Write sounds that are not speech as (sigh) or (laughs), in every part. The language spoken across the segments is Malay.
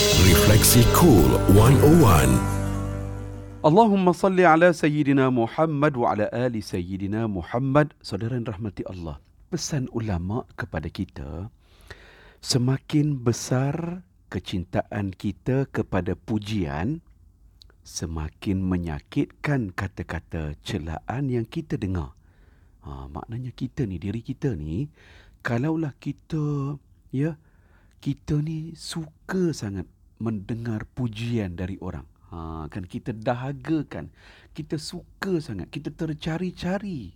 Refleksi Cool 101. Allahumma salli ala Sayyidina Muhammad wa ala ali Sayyidina Muhammad. Saudara rahmati Allah. Pesan ulama kepada kita, semakin besar kecintaan kita kepada pujian, semakin menyakitkan kata-kata celaan yang kita dengar. Ha, maknanya kita ni, diri kita ni, kalaulah kita, ya, kita ni suka sangat mendengar pujian dari orang. Ha, kan kita dahagakan, kita suka sangat, kita tercari-cari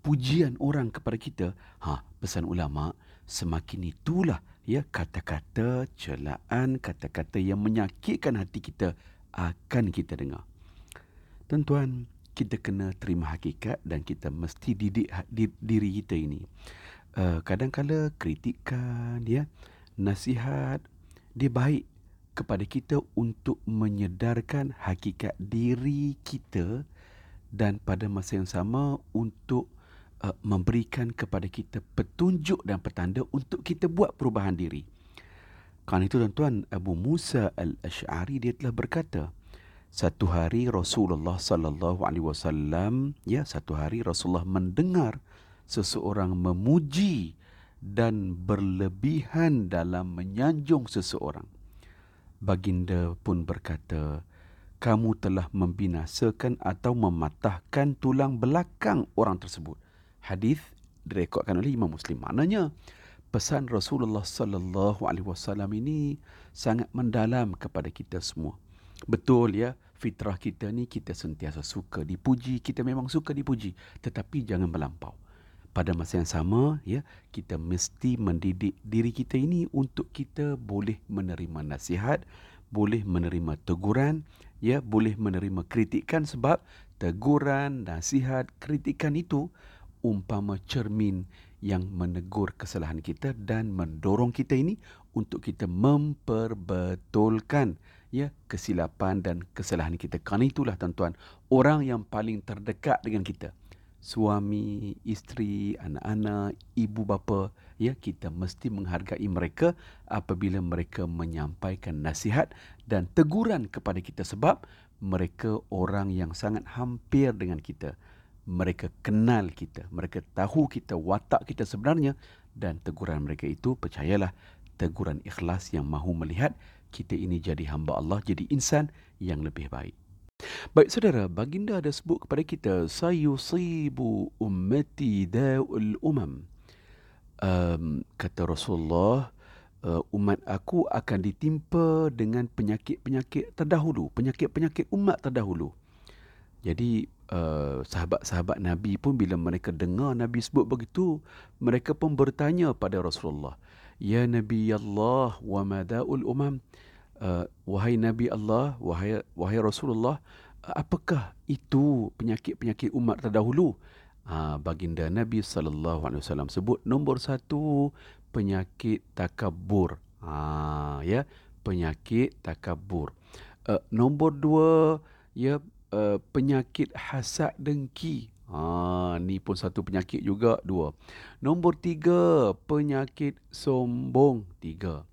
pujian orang kepada kita. Ha, pesan ulama, semakin itulah ya kata-kata celaan, kata-kata yang menyakitkan hati kita akan kita dengar. Tuan-tuan, kita kena terima hakikat dan kita mesti didik ha- diri kita ini. Uh, kadang-kala kritikan ya nasihat dia baik kepada kita untuk menyedarkan hakikat diri kita dan pada masa yang sama untuk uh, memberikan kepada kita petunjuk dan petanda untuk kita buat perubahan diri. Kerana itu tuan-tuan Abu Musa Al-Asy'ari dia telah berkata satu hari Rasulullah sallallahu alaihi wasallam ya satu hari Rasulullah mendengar seseorang memuji dan berlebihan dalam menyanjung seseorang. Baginda pun berkata, kamu telah membinasakan atau mematahkan tulang belakang orang tersebut. Hadis direkodkan oleh Imam Muslim. Maknanya pesan Rasulullah sallallahu alaihi wasallam ini sangat mendalam kepada kita semua. Betul ya, fitrah kita ni kita sentiasa suka dipuji, kita memang suka dipuji, tetapi jangan melampau pada masa yang sama ya kita mesti mendidik diri kita ini untuk kita boleh menerima nasihat boleh menerima teguran ya boleh menerima kritikan sebab teguran nasihat kritikan itu umpama cermin yang menegur kesalahan kita dan mendorong kita ini untuk kita memperbetulkan ya kesilapan dan kesalahan kita. Kerana itulah tuan-tuan, orang yang paling terdekat dengan kita, suami, isteri, anak-anak, ibu bapa, ya kita mesti menghargai mereka apabila mereka menyampaikan nasihat dan teguran kepada kita sebab mereka orang yang sangat hampir dengan kita. Mereka kenal kita, mereka tahu kita watak kita sebenarnya dan teguran mereka itu percayalah teguran ikhlas yang mahu melihat kita ini jadi hamba Allah, jadi insan yang lebih baik. Baik saudara, baginda ada sebut kepada kita sayusibu ummati da'ul umam. Um, kata Rasulullah, uh, umat aku akan ditimpa dengan penyakit-penyakit terdahulu, penyakit-penyakit umat terdahulu. Jadi uh, sahabat-sahabat Nabi pun bila mereka dengar Nabi sebut begitu, mereka pun bertanya pada Rasulullah, "Ya Nabi Allah, wa mada'ul umam?" Uh, wahai Nabi Allah, wahai wahai Rasulullah, apakah itu penyakit-penyakit umat terdahulu? Uh, baginda Nabi sallallahu alaihi wasallam sebut nombor satu penyakit takabur. Uh, ya, penyakit takabur. Uh, nombor dua ya uh, penyakit hasad dengki. Ha, ni pun satu penyakit juga dua. Nombor tiga penyakit sombong tiga.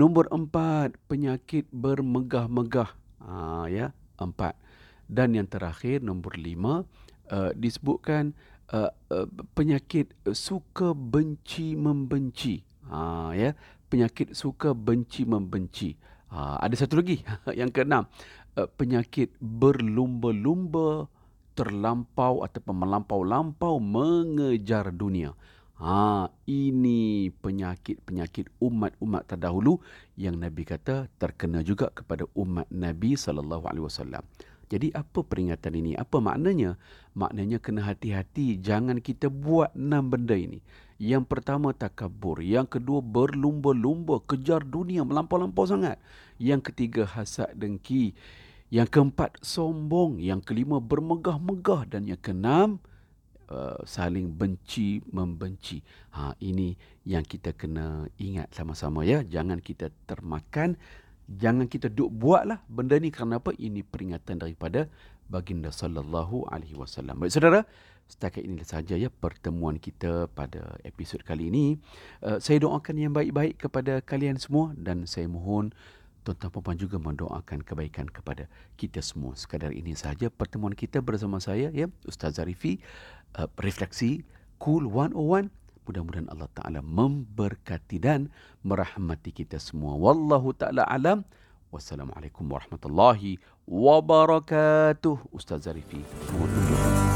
Nombor empat, penyakit bermegah-megah. Ha, ya, empat. Dan yang terakhir, nombor lima, uh, disebutkan uh, uh, penyakit suka benci membenci. Ha, ya, penyakit suka benci membenci. Ha, ada satu lagi, (laughs) yang keenam, uh, penyakit berlumba-lumba terlampau ataupun melampau-lampau mengejar dunia. Ha, ini penyakit-penyakit umat-umat terdahulu yang Nabi kata terkena juga kepada umat Nabi sallallahu alaihi wasallam. Jadi apa peringatan ini? Apa maknanya? Maknanya kena hati-hati jangan kita buat enam benda ini. Yang pertama takabur, yang kedua berlumba-lumba kejar dunia melampau-lampau sangat. Yang ketiga hasad dengki, yang keempat sombong, yang kelima bermegah-megah dan yang keenam Uh, saling benci membenci. Ha ini yang kita kena ingat sama-sama ya. Jangan kita termakan, jangan kita duk buatlah benda ni kerana apa? Ini peringatan daripada baginda sallallahu alaihi wasallam. Baik saudara, setakat ini sahaja ya pertemuan kita pada episod kali ini. Uh, saya doakan yang baik-baik kepada kalian semua dan saya mohon tuan-tuan puan juga mendoakan kebaikan kepada kita semua. Sekadar ini sahaja pertemuan kita bersama saya ya Ustaz Zarifi uh, refleksi Cool 101 mudah-mudahan Allah Taala memberkati dan merahmati kita semua. Wallahu taala alam. Wassalamualaikum warahmatullahi wabarakatuh. Ustaz Zarifi, mohon undur.